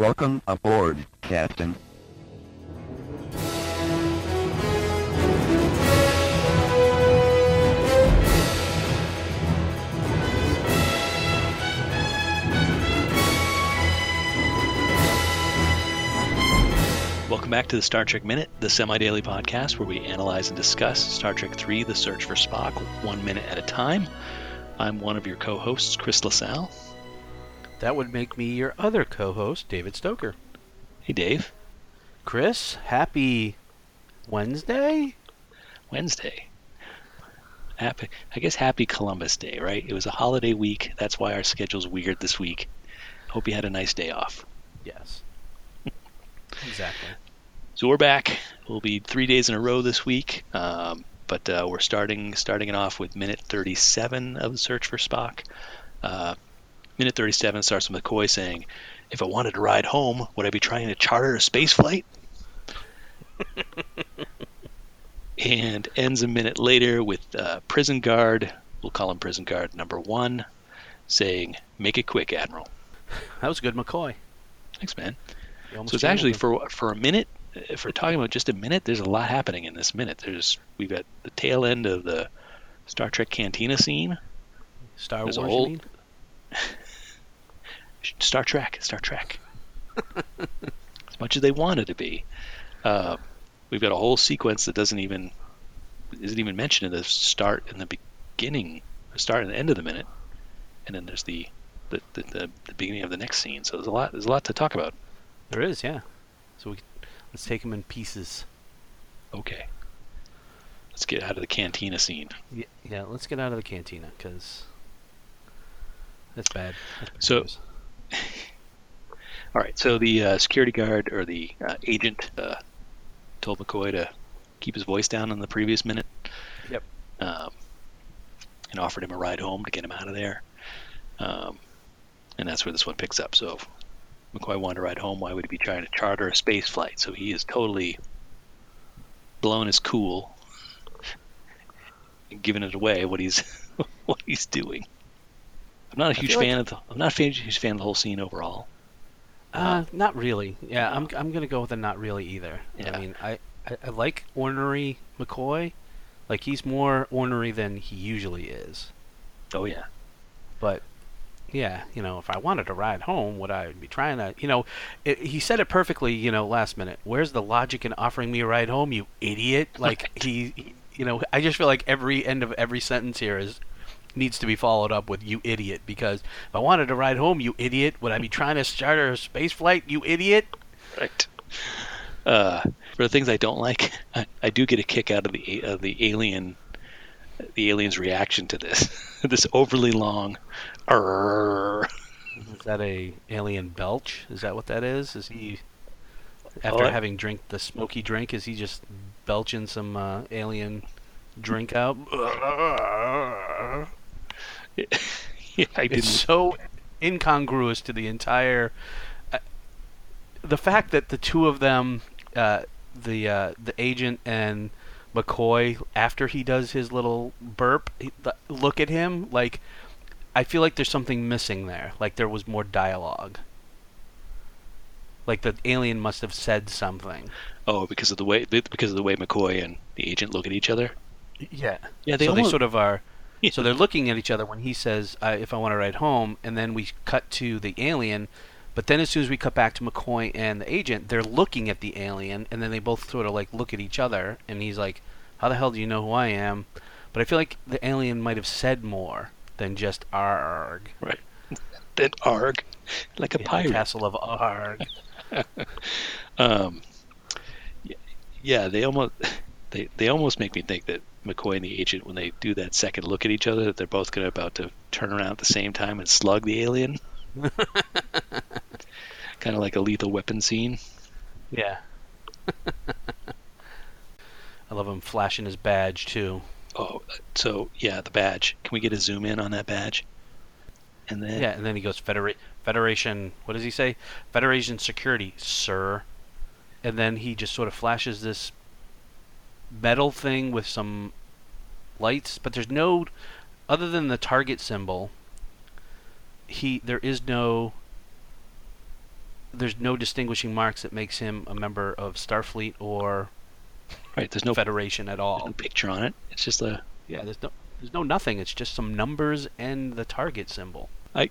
Welcome aboard, Captain. Welcome back to the Star Trek Minute, the semi daily podcast where we analyze and discuss Star Trek III The Search for Spock one minute at a time. I'm one of your co hosts, Chris LaSalle. That would make me your other co host, David Stoker. Hey, Dave. Chris, happy Wednesday? Wednesday. Happy, I guess happy Columbus Day, right? It was a holiday week. That's why our schedule's weird this week. Hope you had a nice day off. Yes. exactly. So we're back. We'll be three days in a row this week, um, but uh, we're starting starting it off with minute 37 of the search for Spock. Uh, minute 37 starts with McCoy saying, "If I wanted to ride home, would I be trying to charter a space flight?" and ends a minute later with uh, prison guard. We'll call him prison guard number one, saying, "Make it quick, Admiral." That was good, McCoy. Thanks, man. So it's actually him. for for a minute. If we're talking about just a minute, there's a lot happening in this minute. There's we've got the tail end of the Star Trek Cantina scene. Star Wars. whole-? Star Trek, Star Trek. as much as they wanted to be, uh, we've got a whole sequence that doesn't even isn't even mentioned in the start and the beginning, the start and the end of the minute, and then there's the the, the, the, the beginning of the next scene. So there's a lot there's a lot to talk about. There is, yeah. So we let's take them in pieces. Okay, let's get out of the cantina scene. Yeah, yeah. Let's get out of the cantina because that's bad. That's bad So- news. All right, so the uh, security guard or the uh, agent uh, told McCoy to keep his voice down in the previous minute. Yep. Um, and offered him a ride home to get him out of there. Um, and that's where this one picks up. So if McCoy wanted to ride home, why would he be trying to charter a space flight? So he is totally blown his cool, and giving it away what he's what he's doing. I'm not a I huge feel like- fan of the, I'm not a huge fan of the whole scene overall. Uh, not really. Yeah, I'm I'm gonna go with a not really either. Yeah. I mean, I, I I like ornery McCoy, like he's more ornery than he usually is. Oh yeah. But yeah, you know, if I wanted to ride home, would I be trying to? You know, it, he said it perfectly. You know, last minute. Where's the logic in offering me a ride home, you idiot? Like he, he- you know, I just feel like every end of every sentence here is needs to be followed up with "you idiot" because if I wanted to ride home, you idiot, would I be trying to charter a space flight, you idiot? Right. Uh, for the things I don't like, I, I do get a kick out of the of the alien, the alien's reaction to this, this overly long. "Arrrr." Is that a alien belch? Is that what that is? Is he after Oh, having drink the smoky drink? Is he just belching some uh, alien drink out? yeah, I didn't. It's so incongruous to the entire. Uh, the fact that the two of them, uh, the uh, the agent and McCoy, after he does his little burp, he, look at him like. I feel like there's something missing there. Like there was more dialogue. Like the alien must have said something. Oh, because of the way because of the way McCoy and the agent look at each other. Yeah. Yeah, they so almost, they sort of are. Yeah. So they're looking at each other when he says, uh, "If I want to ride home," and then we cut to the alien. But then, as soon as we cut back to McCoy and the agent, they're looking at the alien, and then they both sort of like look at each other, and he's like, "How the hell do you know who I am?" But I feel like the alien might have said more than just "arg." right. Then arg, like a Yeah, pirate. Castle of Arg. Um, yeah, they almost they they almost make me think that McCoy and the agent, when they do that second look at each other, that they're both going to about to turn around at the same time and slug the alien. kind of like a lethal weapon scene. Yeah. I love him flashing his badge too. Oh, so yeah, the badge. Can we get a zoom in on that badge? And then Yeah, and then he goes Federa- Federation. What does he say? Federation security, sir. And then he just sort of flashes this metal thing with some lights, but there's no other than the target symbol. He there is no there's no distinguishing marks that makes him a member of Starfleet or Right. There's no, Federation at no all. picture on it. It's just a Yeah, there's no there's no nothing. It's just some numbers and the target symbol. I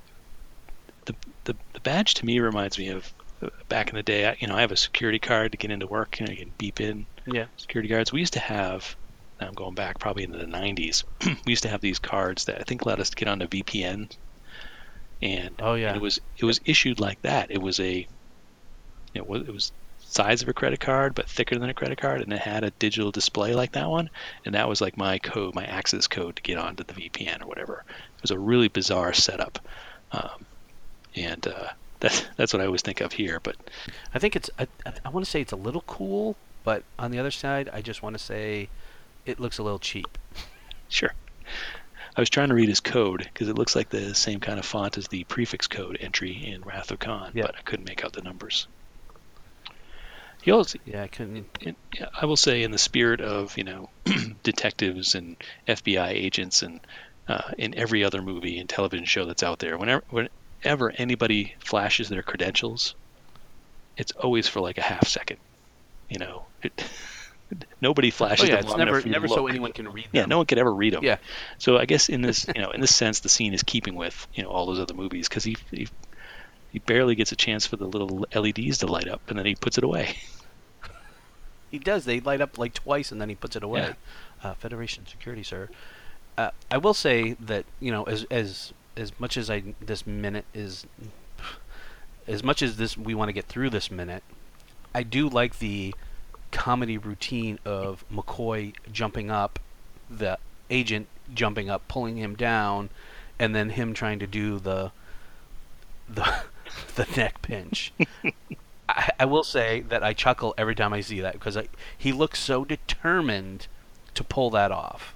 the, the the badge to me reminds me of uh, back in the day. I, you know, I have a security card to get into work, and I can beep in Yeah. security guards. We used to have. I'm going back probably into the 90s. we used to have these cards that I think let us get on the VPN, and Oh yeah. and it was it was issued like that. It was a it was it was size of a credit card but thicker than a credit card and it had a digital display like that one and that was like my code my access code to get onto the VPN or whatever it was a really bizarre setup um, and uh, that's that's what I always think of here but I think it's I, I want to say it's a little cool, but on the other side, I just want to say it looks a little cheap. sure I was trying to read his code because it looks like the same kind of font as the prefix code entry in Wrath of Khan Yeah. but I couldn't make out the numbers he also Yeah, I couldn't. in, I will say, in the spirit of you know detectives and FBI agents and uh, in every other movie and television show that's out there, whenever whenever anybody flashes their credentials, it's always for like a half second. You know, it, nobody Oh flashes yeah, them it's long never enough for you to never so anyone can read them. Yeah, no one could ever read them. Yeah. So I guess in this, you know, in this sense, the scene is keeping with you know all those other movies because he, he he barely gets a chance for the little LEDs to light up, and then he puts it away. He does. They light up like twice, and then he puts it away. Yeah. Uh, Federation security, sir. Uh, I will say that you know, as as as much as I this minute is, as much as this we want to get through this minute, I do like the comedy routine of McCoy jumping up, the agent jumping up, pulling him down, and then him trying to do the the the neck pinch. I, I will say that I chuckle every time I see that because I, he looks so determined to pull that off.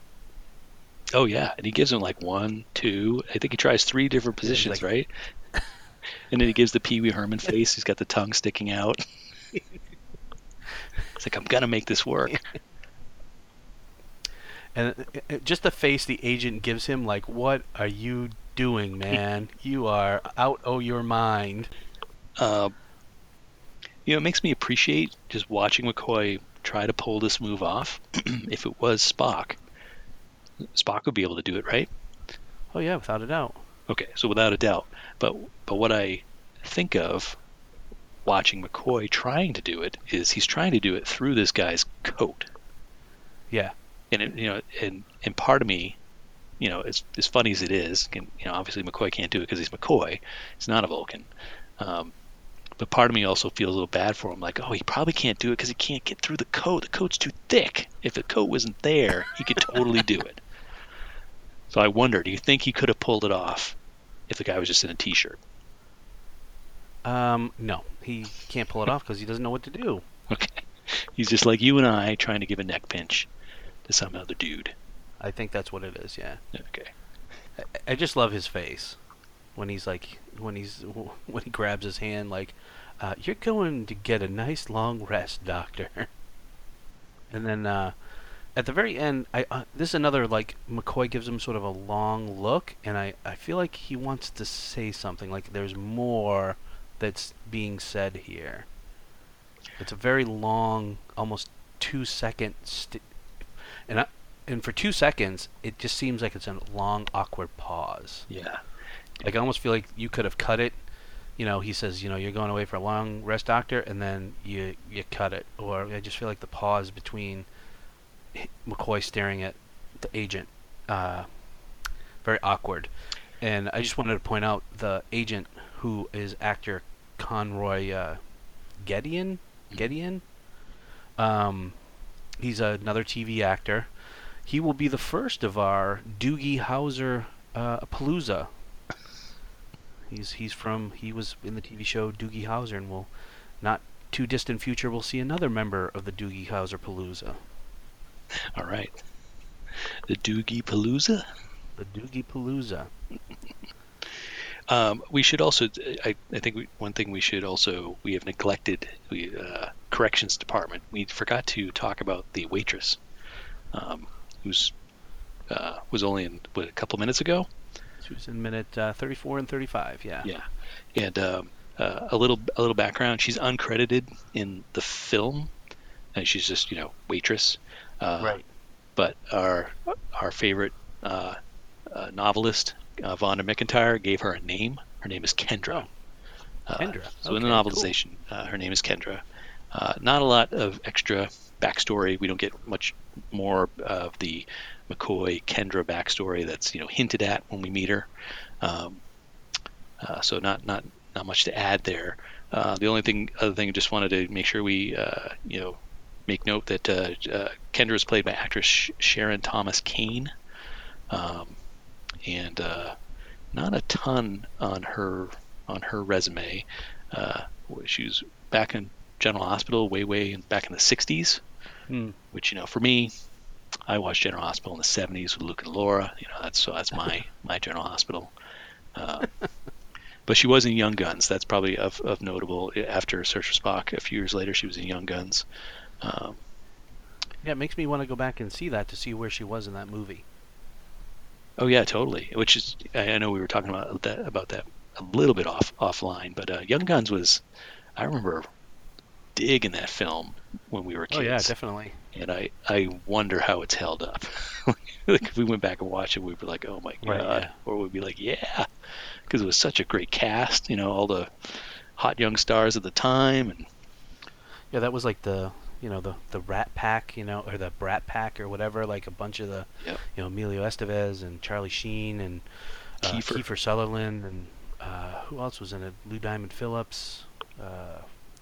Oh yeah, and he gives him like one, two. I think he tries three different positions, like- right? and then he gives the Pee Wee Herman face. He's got the tongue sticking out. It's like I'm gonna make this work. And uh, just the face the agent gives him, like, what are you doing, man? you are out of your mind. Uh, you know, it makes me appreciate just watching McCoy try to pull this move off. if it was Spock, Spock would be able to do it, right? Oh, yeah, without a doubt. Okay, so without a doubt. But but what I think of watching McCoy trying to do it is he's trying to do it through this guy's coat. Yeah. And it, you know, and and part of me, you know, as as funny as it is, can, you know, obviously McCoy can't do it because he's McCoy. He's not a Vulcan. Um, but part of me also feels a little bad for him, like, oh, he probably can't do it because he can't get through the coat. The coat's too thick. If the coat wasn't there, he could totally do it. So I wonder, do you think he could have pulled it off if the guy was just in a t-shirt? Um, no, he can't pull it off because he doesn't know what to do. Okay, he's just like you and I trying to give a neck pinch to some other dude. I think that's what it is, yeah. Okay, I, I just love his face when he's like when he's when he grabs his hand like uh, you're going to get a nice long rest doctor and then uh, at the very end I uh, this is another like McCoy gives him sort of a long look and I, I feel like he wants to say something like there's more that's being said here it's a very long almost two second st- and I, and for two seconds it just seems like it's a long awkward pause yeah, like I almost feel like you could have cut it. You know, he says, you know, you're going away for a long rest, doctor, and then you you cut it. Or I just feel like the pause between McCoy staring at the agent, uh, very awkward. And I just wanted to point out the agent who is actor Conroy uh, Gedeon. Gedeon. Um, he's another TV actor. He will be the first of our Doogie Howser uh, Palooza. He's he's from he was in the TV show Doogie Howser, and will not too distant future we'll see another member of the Doogie Howser Palooza, all right. The Doogie Palooza. the Doogie Palooza. Um, we should also, I, I think we, one thing we should also, we have neglected we, uh, corrections department. We forgot to talk about the waitress, um, who's uh, was only in what a couple minutes ago. She was in minute uh, 34 and 35. Yeah. Yeah, and um, uh, a little a little background. She's uncredited in the film, and she's just you know waitress. Uh, Right. But our our favorite uh, uh, novelist, uh, Vonda McIntyre, gave her a name. Her name is Kendra. Uh, Kendra. So in the Okay, cool. novelization, uh, her name is Kendra. Uh, not a lot of extra backstory. We don't get much more of the McCoy Kendra backstory that's you know hinted at when we meet her. Um, uh, so not not not much to add there. Uh, the only thing other thing I just wanted to make sure we uh, you know make note that uh, uh, Kendra is played by actress Sh- Sharon Thomas Kane, um, and uh, not a ton on her on her resume. Uh, she was back in General Hospital way way back in the '60s, Hmm. which you know for me, I watched General Hospital in the '70s with Luke and Laura. You know that's so that's my my General Hospital. Uh, but she was in Young Guns. That's probably of, of notable. After Search for Spock, a few years later, she was in Young Guns. Um, Yeah, it makes me want to go back and see that to see where she was in that movie. Oh yeah, totally. Which is I know we were talking about that about that a little bit off offline, but uh, Young Guns was I remember digging that film when we were kids. Oh yeah, definitely. And I I wonder how it's held up. like if we went back and watched it, we'd be like, oh my god, Right, yeah. or we'd be like, yeah, because it was such a great cast. You know, all the hot young stars at the time, and Yeah, that was like the you know the the Rat Pack, you know, or the Brat Pack or whatever. Like a bunch of the Yep. you know Emilio Estevez and Charlie Sheen and uh, Kiefer. Kiefer Sutherland and uh, who else was in it? Lou Diamond Phillips. Uh,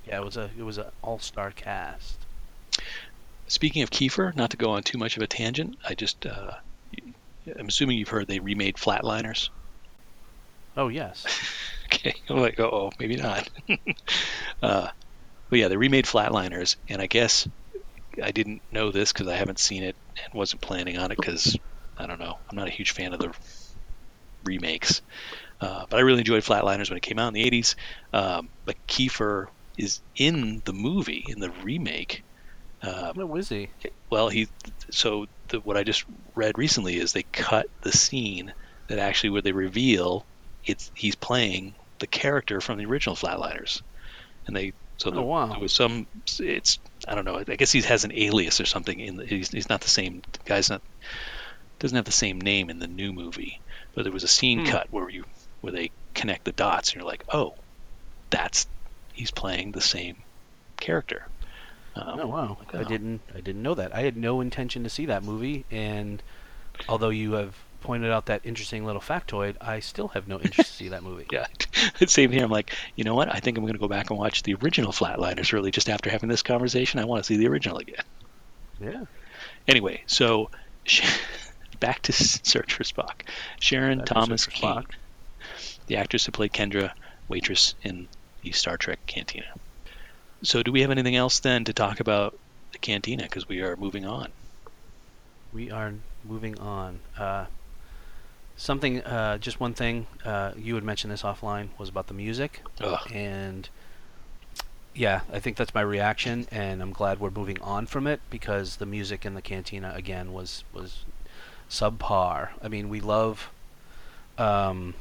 yeah, it was a it was an all star cast. Speaking of Kiefer, not to go on too much of a tangent, I just uh, I'm assuming you've heard they remade Flatliners. Oh yes. Okay, I'm like, oh, maybe not. but yeah, they remade Flatliners, and I guess I didn't know this because I haven't seen it and wasn't planning on it because I don't know. I'm not a huge fan of the remakes, uh, but I really enjoyed Flatliners when it came out in the '80s. Um, but Kiefer is in the movie in the remake. Um, Where was he? well, he so the, what I just read recently is they cut the scene that actually where they reveal it's he's playing the character from the original Flatliners, and they so the, Oh, wow. there was some it's I don't know I guess he has an alias or something in the, he's he's not the same the guy's not doesn't have the same name in the new movie, but there was a scene Hmm. cut where you where they connect the dots and you're like oh that's he's playing the same character. Um, Oh wow, like, I oh. didn't I didn't know that. I had no intention to see that movie, and although you have pointed out that interesting little factoid, I still have no interest to see that movie. Yeah, same here. I'm like, you know what? I think I'm going to go back and watch the original Flatliners. Really, just after having this conversation, I want to see the original again. Yeah. Anyway, so back to Search for Spock. Sharon Back Thomas Kane, the actress who played Kendra, waitress in the Star Trek Cantina. So, do we have anything else then to talk about the Cantina? Because we are moving on. We are moving on. Uh, something, uh, just one thing. Uh, you had mentioned this offline was about the music, Ugh. and yeah, I think that's my reaction, and I'm glad we're moving on from it because the music in the cantina again was was subpar. I mean, we love. Um,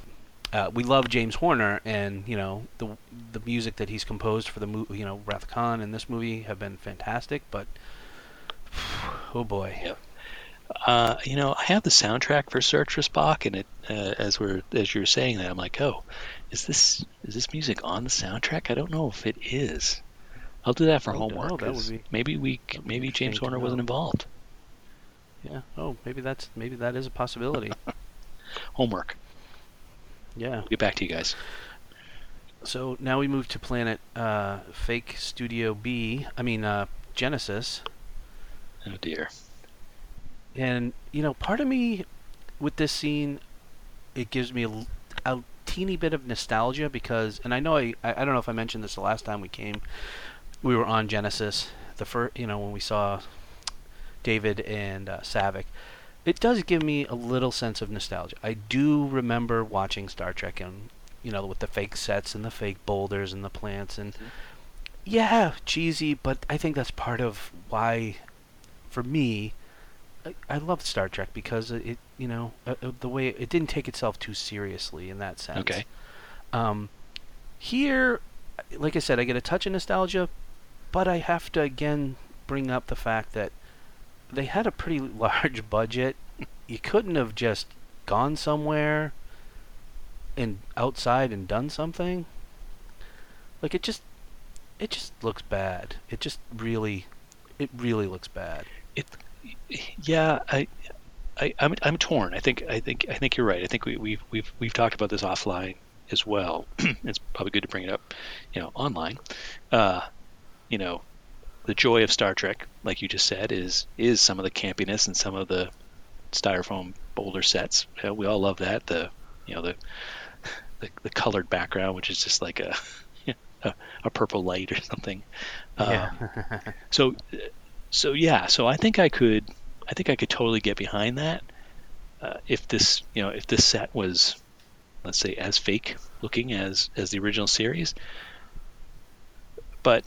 uh, we love James Horner, and you know the the music that he's composed for the movie, you know Wrath Khan and this movie have been fantastic. But oh boy, Yep. Uh, you know, I have the soundtrack for Search for Spock, and it uh, as we're as you're saying that, I'm like, oh, is this is this music on the soundtrack? I don't know if it is. I'll do that for Oh, homework. no, that be- maybe we maybe James Horner wasn't involved. yeah. Oh, maybe that's maybe that is a possibility. Homework. yeah. We'll get back to you guys. So now we move to planet uh, Fake Studio B. I mean uh, Genesis. Oh dear. And you know, part of me with this scene, it gives me a teeny bit of nostalgia because, and I know I, I don't know if I mentioned this the last time we came, we were on Genesis. The first, you know, when we saw David and uh, Saavik, it does give me a little sense of nostalgia. I do remember watching Star Trek and you know with the fake sets and the fake boulders and the plants and yeah, cheesy, but I think that's part of why, for me, I, I love Star Trek because it, you know, uh, uh, the way it didn't take itself too seriously in that sense. Okay. Um, Here, like I said, I get a touch of nostalgia, but I have to again bring up the fact that they had a pretty large budget. You couldn't have just gone somewhere and outside and done something. Like it just it just looks bad. It just really it really looks bad. Yeah, I, I, I'm, I'm torn. I think, I think, I think you're right. I think we, we've, we've, we've talked about this offline as well. it's probably good to bring it up, you know, online. Uh, you know, the joy of Star Trek, like you just said, is is some of the campiness and some of the styrofoam boulder sets. Yeah, we all love that. The, you know, the, the, the colored background, which is just like a, a, a purple light or something. Yeah. Um, so, so yeah. So I think I could, I think I could totally get behind that. Uh, if this, you know, if this set was, let's say, as fake looking as as the original series. But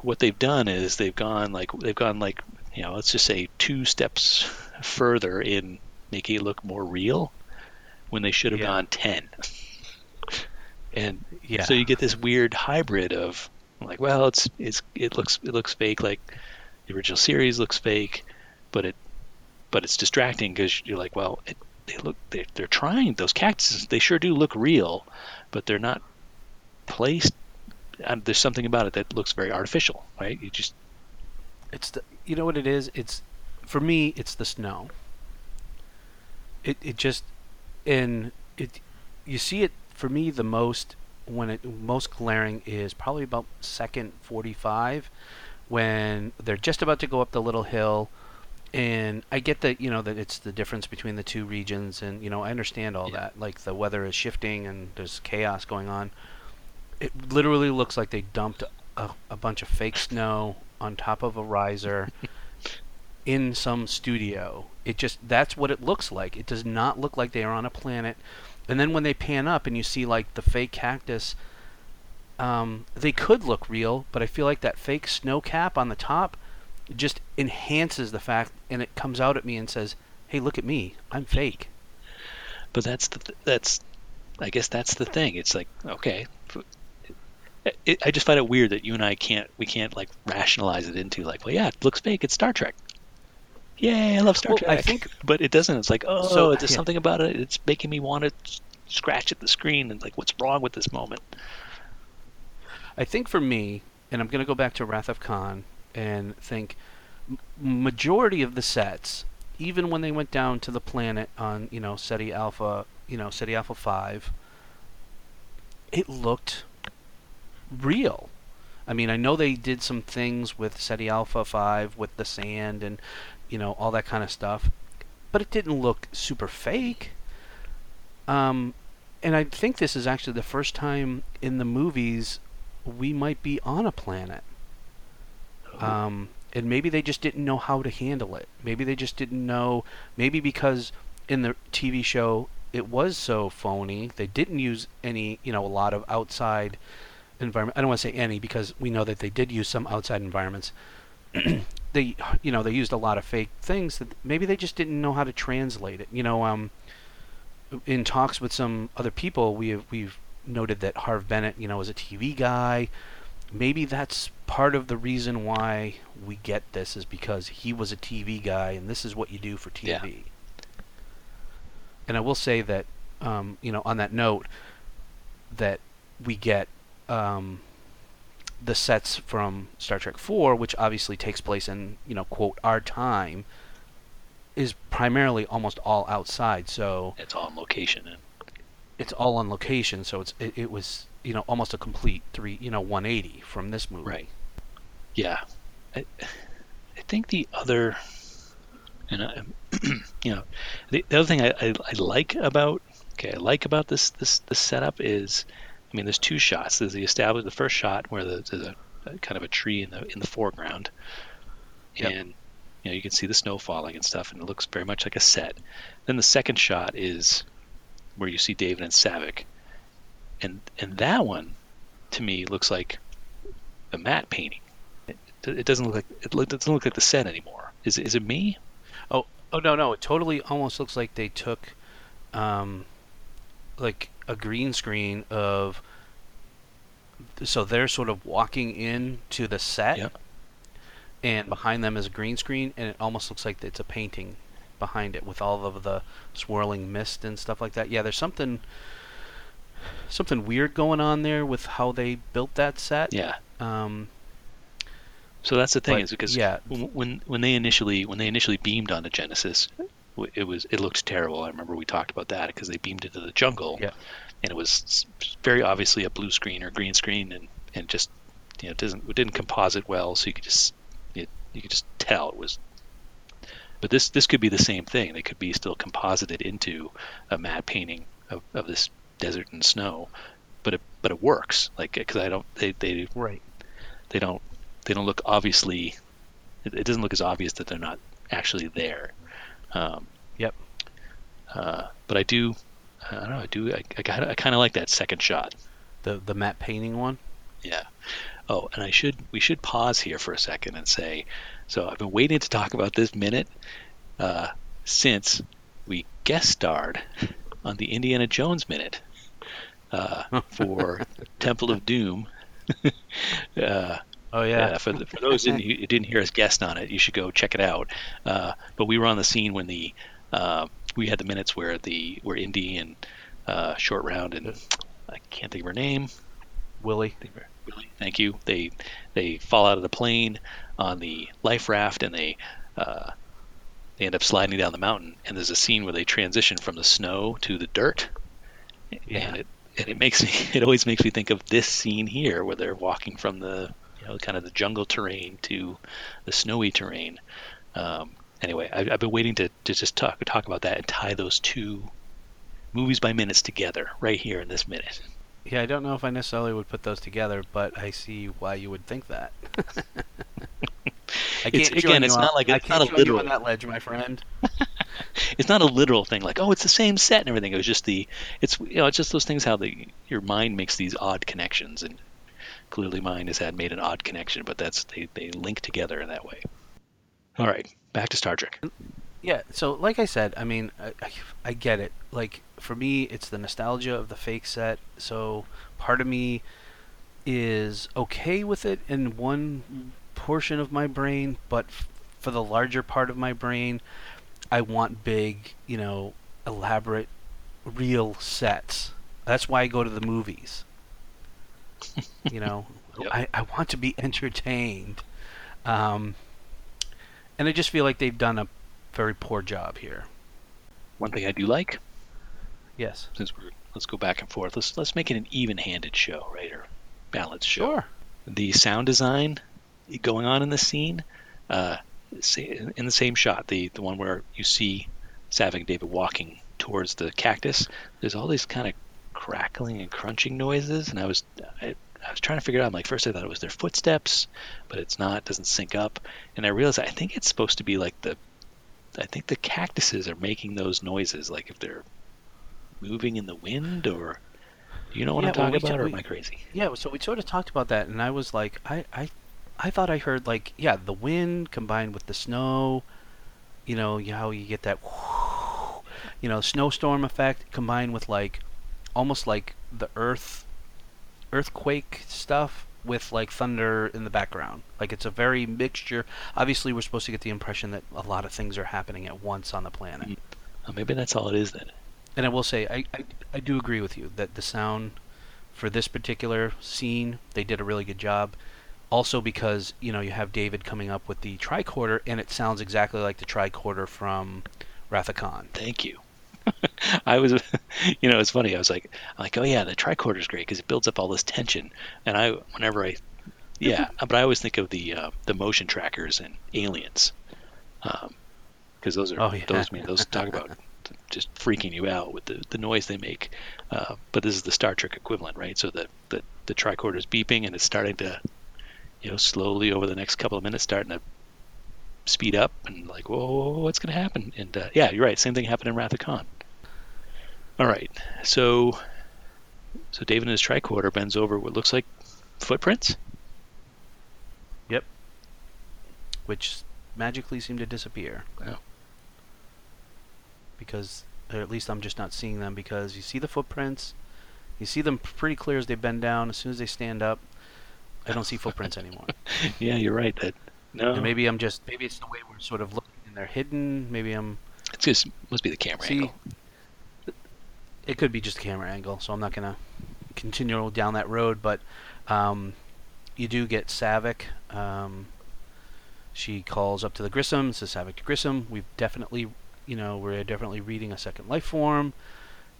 what they've done is they've gone like they've gone like you know let's just say two steps further in making it look more real when they should have Yeah. gone ten. And yeah. so you get this weird hybrid of like, well, it's it's it looks it looks fake, like the original series looks fake, but it but it's distracting because you're like, well, it, they look they, they're trying those cactuses, they sure do look real, but they're not placed. And there's something about it that looks very artificial, right? You just It's the you know what it is. It's for me. It's the snow. It it just and it you see it for me the most when it most glaring is probably about second 45 when they're just about to go up the little hill and I get that you know that it's the difference between the two regions and you know I understand all Yeah. that like the weather is shifting and there's chaos going on it literally looks like they dumped a, a bunch of fake snow on top of a riser in some studio. It just that's what it looks like. It does not look like they are on a planet. And then when they pan up and you see like the fake cactus, um, they could look real, but I feel like that fake snow cap on the top just enhances the fact, and it comes out at me and says, "Hey, look at me, I'm fake." but that's the th- that's I guess that's the thing. It's like okay, it, it, I just find it weird that you and I can't we can't like rationalize it into like, well, yeah, it looks fake. It's Star Trek. Yay, I love Star Well, Trek. I think- but it doesn't. It's like, oh, So, there's yeah. something about it. It's making me want to scratch at the screen and like, what's wrong with this moment? I think for me, and I'm going to go back to Wrath of Khan and think majority of the sets, even when they went down to the planet on you know Ceti Alpha, you know Ceti Alpha Five, it looked real. I mean, I know they did some things with Ceti Alpha Five with the sand and you know all that kind of stuff, but it didn't look super fake. Um, and I think this is actually the first time in the movies we might be on a planet. Um, and maybe they just didn't know how to handle it. Maybe they just didn't know. Maybe because in the TV show it was so phony, they didn't use any, you know, a lot of outside environment. I don't want to say any because we know that they did use some outside environments. they, you know, they used a lot of fake things that maybe they just didn't know how to translate it. You know, um, in talks with some other people, we have, we've noted that Harv Bennett, you know, is a TV guy. Maybe that's part of the reason why we get this is because he was a TV guy, and this is what you do for TV. Yeah. And I will say that, um, you know, on that note, that we get um, the sets from Star Trek 4, which obviously takes place in, you know, quote, our time, is primarily almost all outside. So It's all on location. And it's all on location, so it's it, it was you know almost a complete three you know 180 from this movie. Right. yeah, I, I think the other, and I, you know, the, the other thing I, I, I like about okay, I like about this this this setup is, I mean, there's two shots. There's the established the first shot where the, there's a, a kind of a tree in the in the foreground, Yep. and you know you can see the snow falling and stuff, and it looks very much like a set. Then the second shot is where you see David and Saavik, and and that one to me looks like a matte painting. It, it doesn't look like it look, doesn't look like the set anymore. Is is it me? Oh oh no no, it totally almost looks like they took, um, like a green screen of so they're sort of walking in to the set, Yep. and behind them is a green screen, and it almost looks like it's a painting behind it with all of the swirling mist and stuff like that. Yeah, there's something something weird going on there with how they built that set. Yeah. Um, So that's the thing But, is because yeah. when when they initially when they initially beamed onto Genesis, it was it looked terrible. I remember we talked about that because they beamed into the jungle, Yeah. and it was very obviously a blue screen or green screen, and and just you know it doesn't it didn't composite well, so you could just it, you could just tell it was. But this this could be the same thing. They could be still composited into a matte painting of, of this desert and snow, but it but it works like because I don't they they right. they don't they don't look obviously it, it doesn't look as obvious that they're not actually there um, Yep. uh, but I do I don't know I do I, I, I kind of like that second shot The the matte painting one. yeah oh and I should we should pause here for a second and say so I've been waiting to talk about this minute uh, since we guest starred on the Indiana Jones minute uh, for Temple of Doom uh, Oh Yeah, for, the, for those in, who didn't hear us guest on it, you should go check it out. Uh, but we were on the scene when the uh, we had the minutes where the where Indy and uh, Short Round and I can't think of her name. Willie. Really, thank you. They they fall out of the plane on the life raft and they uh, they end up sliding down the mountain. And there's a scene where they transition from the snow to the dirt, Yeah. and it and it makes me it always makes me think of this scene here where they're walking from the you know kind of the jungle terrain to the snowy terrain. Um, anyway, I, I've been waiting to, to just talk talk about that and tie those two movies by minutes together right here in this minute. Yeah, I don't know if I necessarily would put those together, but I see why you would think that. I It's- can't again, join it's not like- it's can't not a you literal- on that ledge, my friend. it's not a literal thing like oh it's the same set and everything it was just the it's you know it's just those things how the your mind makes these odd connections and clearly mine has had made an odd connection but that's they, they link together in that way all right back to star trek Yeah, so like I said, I mean, I, I get it. Like for me, it's the nostalgia of the fake set. So part of me is okay with it in one portion of my brain, but f- for the larger part of my brain, I want big, you know, elaborate, real sets. That's why I go to the movies. you know, Yep. I, I want to be entertained. Um, and I just feel like they've done a very poor job here. one thing i do like Yes. since we're let's go back and forth let's let's make it an even-handed show right or balanced show Sure. the sound design going on in the scene, uh, in the same shot, the the one where you see Saavik and David walking towards the cactus, there's all these kind of crackling and crunching noises, and I was I, I was trying to figure it out. I'm like, first I thought it was their footsteps, but it's not. It doesn't sync up, and I realized I think it's supposed to be like the I think the cactuses are making those noises, like if they're moving in the wind, or do you know what Yeah, I'm well, talking we t- about, or we- am I crazy? Yeah, so we sort of talked about that, and I was like, I, I, I thought I heard like, yeah, the wind combined with the snow, you know, you- how you get that, you know, snowstorm effect combined with like, almost like the earth, earthquake stuff with like thunder in the background. Like it's a very mixture. Obviously, we're supposed to get the impression that a lot of things are happening at once on the planet. Mm. Oh, maybe that's all it is then. And I will say, I, I, I do agree with you that the sound for this particular scene, they did a really good job. Also, because you know you have David coming up with the tricorder, and it sounds exactly like the tricorder from Khan. Thank you. I was, you know, it's funny. I was like, I'm like, oh yeah, the tricorder is great because it builds up all this tension. And I, whenever I, yeah, but I always think of the uh, the motion trackers and aliens, because those are Oh, yeah. those I mean those talk about just freaking you out with the, the noise they make. Uh, but this is the Star Trek equivalent, right? So the the the tricorder is beeping and it's starting to, you know, slowly over the next couple of minutes starting to speed up and like, whoa, what's going to happen? And uh, yeah, you're right. Same thing happened in Wrath of Khan. All right, so so David in his tricorder bends over what looks like footprints. Yep. Which magically seem to disappear. Wow. Because, or at least I'm just not seeing them because you see the footprints, You see them pretty clear as they bend down. As soon as they stand up, I don't see footprints anymore. Yeah, you're right. That no, And maybe I'm just maybe it's the way we're sort of looking and they're hidden. Maybe I'm it's just must be the camera see. angle. It could be just a camera angle, so I'm not gonna continue down that road. But um, you do get Saavik. Um, she calls up to the Grissom, says Saavik to Grissom. We've definitely, you know, we're definitely reading a second life form.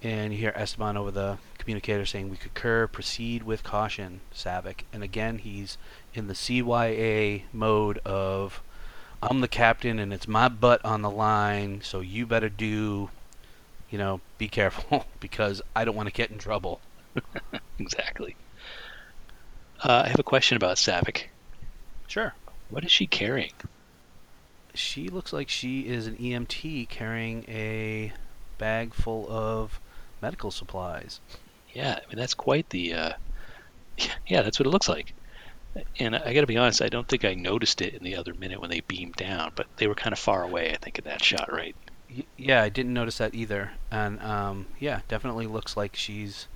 And you hear Esteban over the communicator saying, "We concur. Proceed with caution, Saavik." And again, he's in the CYA mode of, "I'm the captain, and it's my butt on the line, so you better do, you know, be careful because I don't want to get in trouble." Exactly. Uh, I have a question about Saavik. Sure. What is she carrying? She looks like she is an EMT carrying a bag full of medical supplies. Yeah, I mean that's quite the. Uh, yeah, that's what it looks like. And I got to be honest, I don't think I noticed it in the other minute when they beamed down, but they were kind of far away. I think in that shot, right? Yeah, I didn't notice that either. And um, yeah, definitely looks like she's.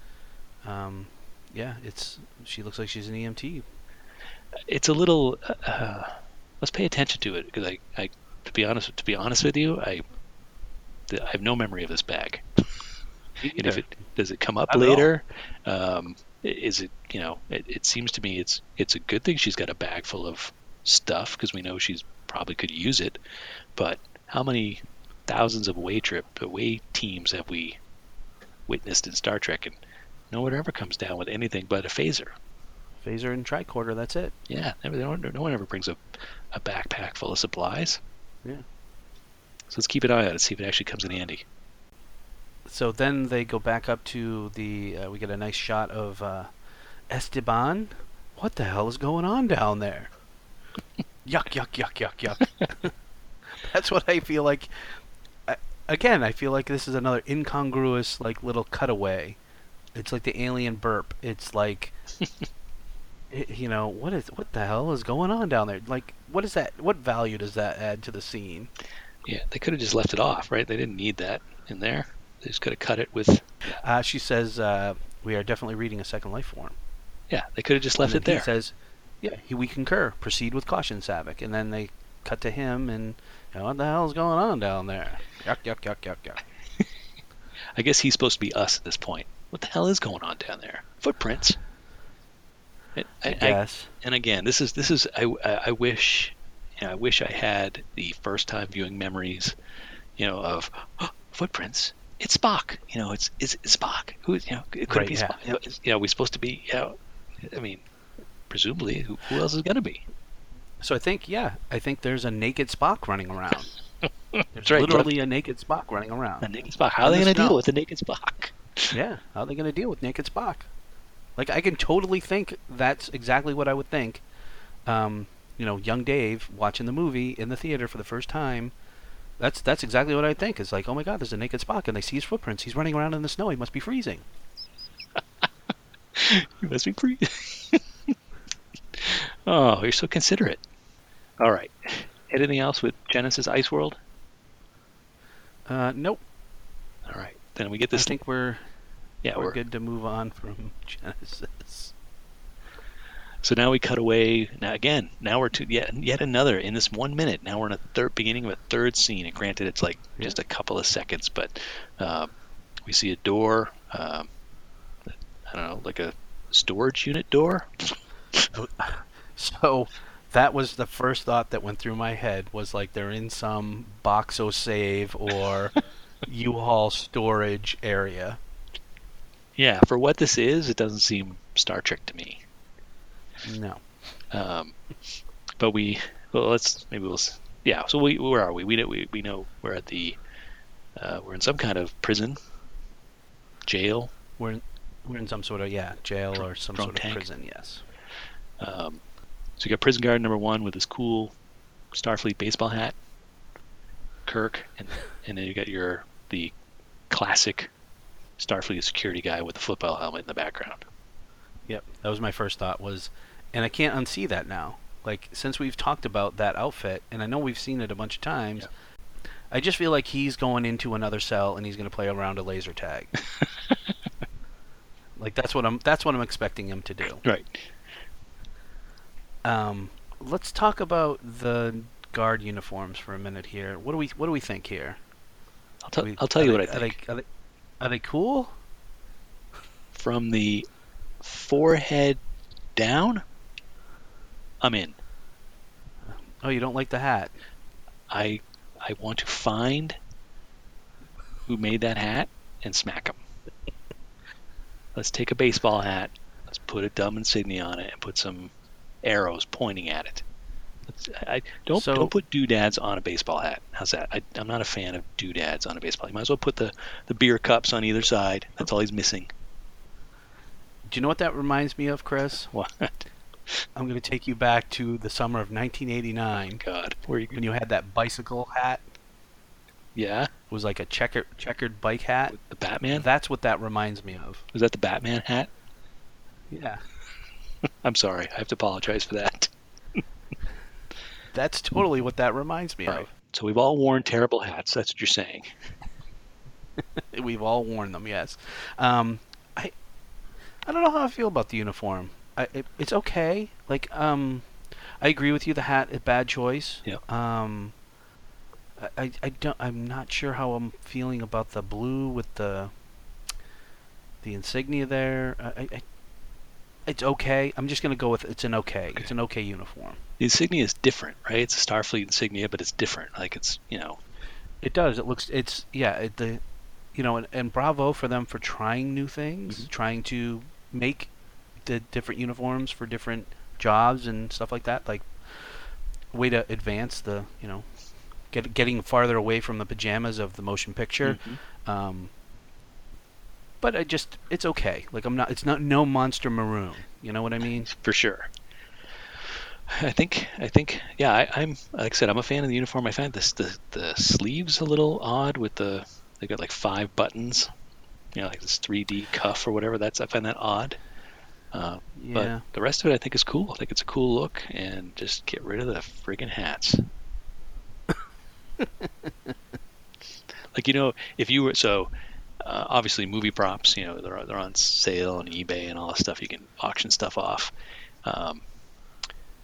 Um, yeah, it's she looks like she's an EMT. It's a little. Uh, let's pay attention to it because I, I, to be honest, to be honest with you, I, I have no memory of this bag. And if it does it come up Not later, um, is it you know? It, it seems to me it's it's a good thing she's got a bag full of stuff because we know she's probably could use it. But how many thousands of away trip away teams have we witnessed in Star Trek, and no one ever comes down with anything but a phaser. Phaser and tricorder. That's it. Yeah, no, one, no one ever brings a, a backpack full of supplies. Yeah. So let's keep an eye on it, see if it actually comes in handy. So then they go back up to the. Uh, we get a nice shot of uh, Esteban. What the hell is going on down there? yuck! Yuck! Yuck! Yuck! Yuck! That's what I feel like. I, again, I feel like this is another incongruous, like little cutaway. It's like the alien burp. It's like, you know, what is what the hell is going on down there? Like, what is that? What value does that add to the scene? Yeah, they could have just left it off, right? They didn't need that in there. They just could have cut it with. Uh, she says, uh, "We are definitely reading a second life form." Yeah, they could have just left it there. He says, "Yeah, he, we concur. Proceed with caution, Saavik." And then they cut to him, and you know, what the hell is going on down there? Yuck! Yuck! Yuck! Yuck! Yuck! I guess he's supposed to be us at this point. What the hell is going on down there? Footprints. I, I, I- guess. and again, this is this is I, I, I wish you know, I wish I had the first time viewing memories, you know, of "Oh, footprints. It's Spock. You know, it's it's, it's Spock. Who you know it could Right, be yeah. Spock. You know, you know, we supposed to be. You know, I mean, presumably, who, who else is gonna be? so I think, yeah, I think there's a naked Spock running around. There's right, literally a naked Spock running around. A naked Spock. How are they gonna deal with a naked Spock? yeah, how are they going to deal with naked Spock? Like, I can totally think that's exactly what I would think. Um, you know, young Dave watching the movie in the theater for the first time. That's that's exactly what I think. It's like, oh my God, there's a naked Spock, and they see his footprints. He's running around in the snow. He must be freezing. he must be freezing. oh, you're so considerate. All right. Anything else with Genesis Ice World? Uh, nope. All right. Then we get I this. think we're yeah, we're, we're, good to move on from Genesis. So now we cut away. Now again, now we're to yet yet another in this one minute. Now we're in a third beginning of a third scene. And granted, it's like Yeah. just a couple of seconds, but um, we see a door. Um, I don't know, like a storage unit door. So that was the first thought that went through my head was like they're in some Boxo save or U-Haul storage area. Yeah, for what this is, it doesn't seem Star Trek to me. No. Um, but we, well, let's maybe we'll, yeah. So we, where are we? We know we, we know we're at the, uh, we're in some kind of prison, jail. We're in, we're in some sort of yeah jail or some sort of prison. Yes. Um, so you got prison guard number one with his cool Starfleet baseball hat, Kirk, and and then you got your the classic Starfleet security guy with the football helmet in the background. Yep. That was my first thought was, and I can't unsee that now. Like since we've talked about that outfit, and I know we've seen it a bunch of times. I just feel like he's going into another cell and he's going to play around a laser tag. Like that's what I'm that's what I'm expecting him to do. Right. Um, let's talk about the guard uniforms for a minute here. What do we what do we think here? I'll, tell We- I'll tell you what I think. They, are, they, are they cool? From the forehead down, I'm in. Oh, you don't like the hat? I I want to find who made that hat and smack him. Let's take a baseball hat. Let's put a dumb insignia on it and put some arrows pointing at it. I, don't So- don't put doodads on a baseball hat. How's that? I, I'm not a fan of doodads on a baseball. You might as well put the, the beer cups on either side. That's all he's missing. Do you know what that reminds me of, Chris? What? I'm going to take you back to the summer of 1989 God, where you? when you had that bicycle hat. Yeah, It was like a checkered checkered bike hat. the Batman. That's what that reminds me of. Was that the Batman hat? Yeah. I'm sorry. I have to apologize for that. That's totally what that reminds me Right. So we've all worn terrible hats. That's what you're saying. We've all worn them, yes. Um, I I don't know how I feel about the uniform. I, it, it's okay. Like um, I agree with you. The hat, a bad choice. Yep. Um, I, I, don't. I'm not sure how I'm feeling about the blue with the the insignia there. I, I, I it's okay. I'm just gonna go with it's an okay. It's an okay uniform. The insignia is different, right? It's a Starfleet insignia, but it's different. Like it's, you know, It does. It looks. It's yeah. It, the, you know, and, and bravo for them for trying new things, Mhm. trying to make the different uniforms for different jobs and stuff like that. Like way to advance the you know, get getting farther away from the pajamas of the motion picture. Mhm. Um, but I just it's okay. Like I'm not. It's not no monster maroon. You know what I mean? for sure. I think, I think, yeah. I, I'm like I said, I'm a fan of the uniform. I find this the the sleeves a little odd with the they've got like five buttons, you know, like this 3D cuff or whatever. That's I find that odd. Uh, Yeah. But the rest of it, I think, is cool. I think it's a cool look, and just get rid of the friggin' hats. like you know, if you were so uh, obviously movie props, you know, they're they're on sale on eBay and all that stuff. You can auction stuff off. Um,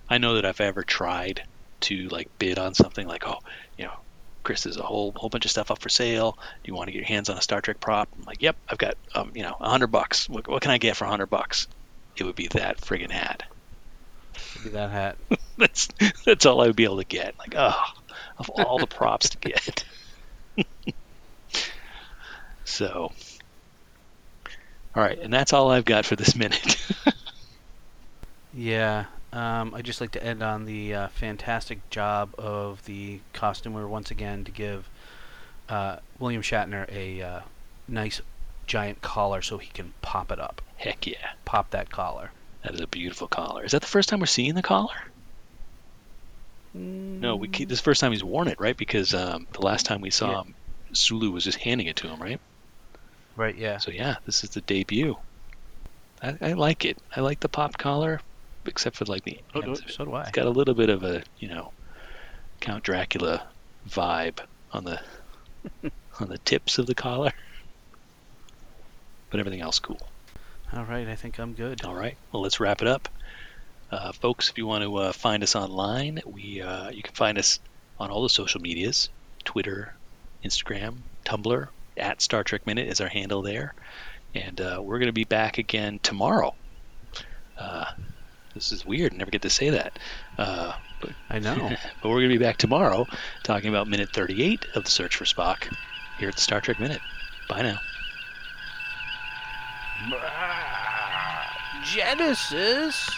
I know that if I ever tried to like bid on something like, oh, you know, Chris, there's a whole whole bunch of stuff up for sale. Do you want to get your hands on a Star Trek prop? I'm like, yep, I've got um, you know, a hundred bucks. What, what can I get for a hundred bucks? It would be that friggin' hat. Maybe that hat. That's that's all I would be able to get. Like, oh, of all the props to get. so, all right, and that's all I've got for this minute. Yeah, um, I'd just like to end on the uh, fantastic job of the costumer once again to give uh, William Shatner a uh, nice giant collar so he can pop it up. Heck yeah, Pop that collar. that is a beautiful collar. Is that the first time we're seeing the collar? No, we keep, this is the first time he's worn it, right? Because um, the last time we saw Yeah. him, Sulu was just handing it to him, right? Right, yeah. So yeah, this is the debut. I, I like it. I like the pop collar, except for like the So do, ends of it. so do I. It's got a little bit of a you know Count Dracula vibe on the on the tips of the collar, but everything else cool. All right, I think I'm good. All right, well let's wrap it up, uh, folks. If you want to uh, find us online, we uh, you can find us on all the social medias: Twitter, Instagram, Tumblr. At Star Trek Minute is our handle there, and uh, we're going to be back again tomorrow. Uh, this is weird. I never get to say that. Uh, but I know. but we're going to be back tomorrow talking about minute 38 of the search for Spock here at the Star Trek Minute. Bye now. Genesis.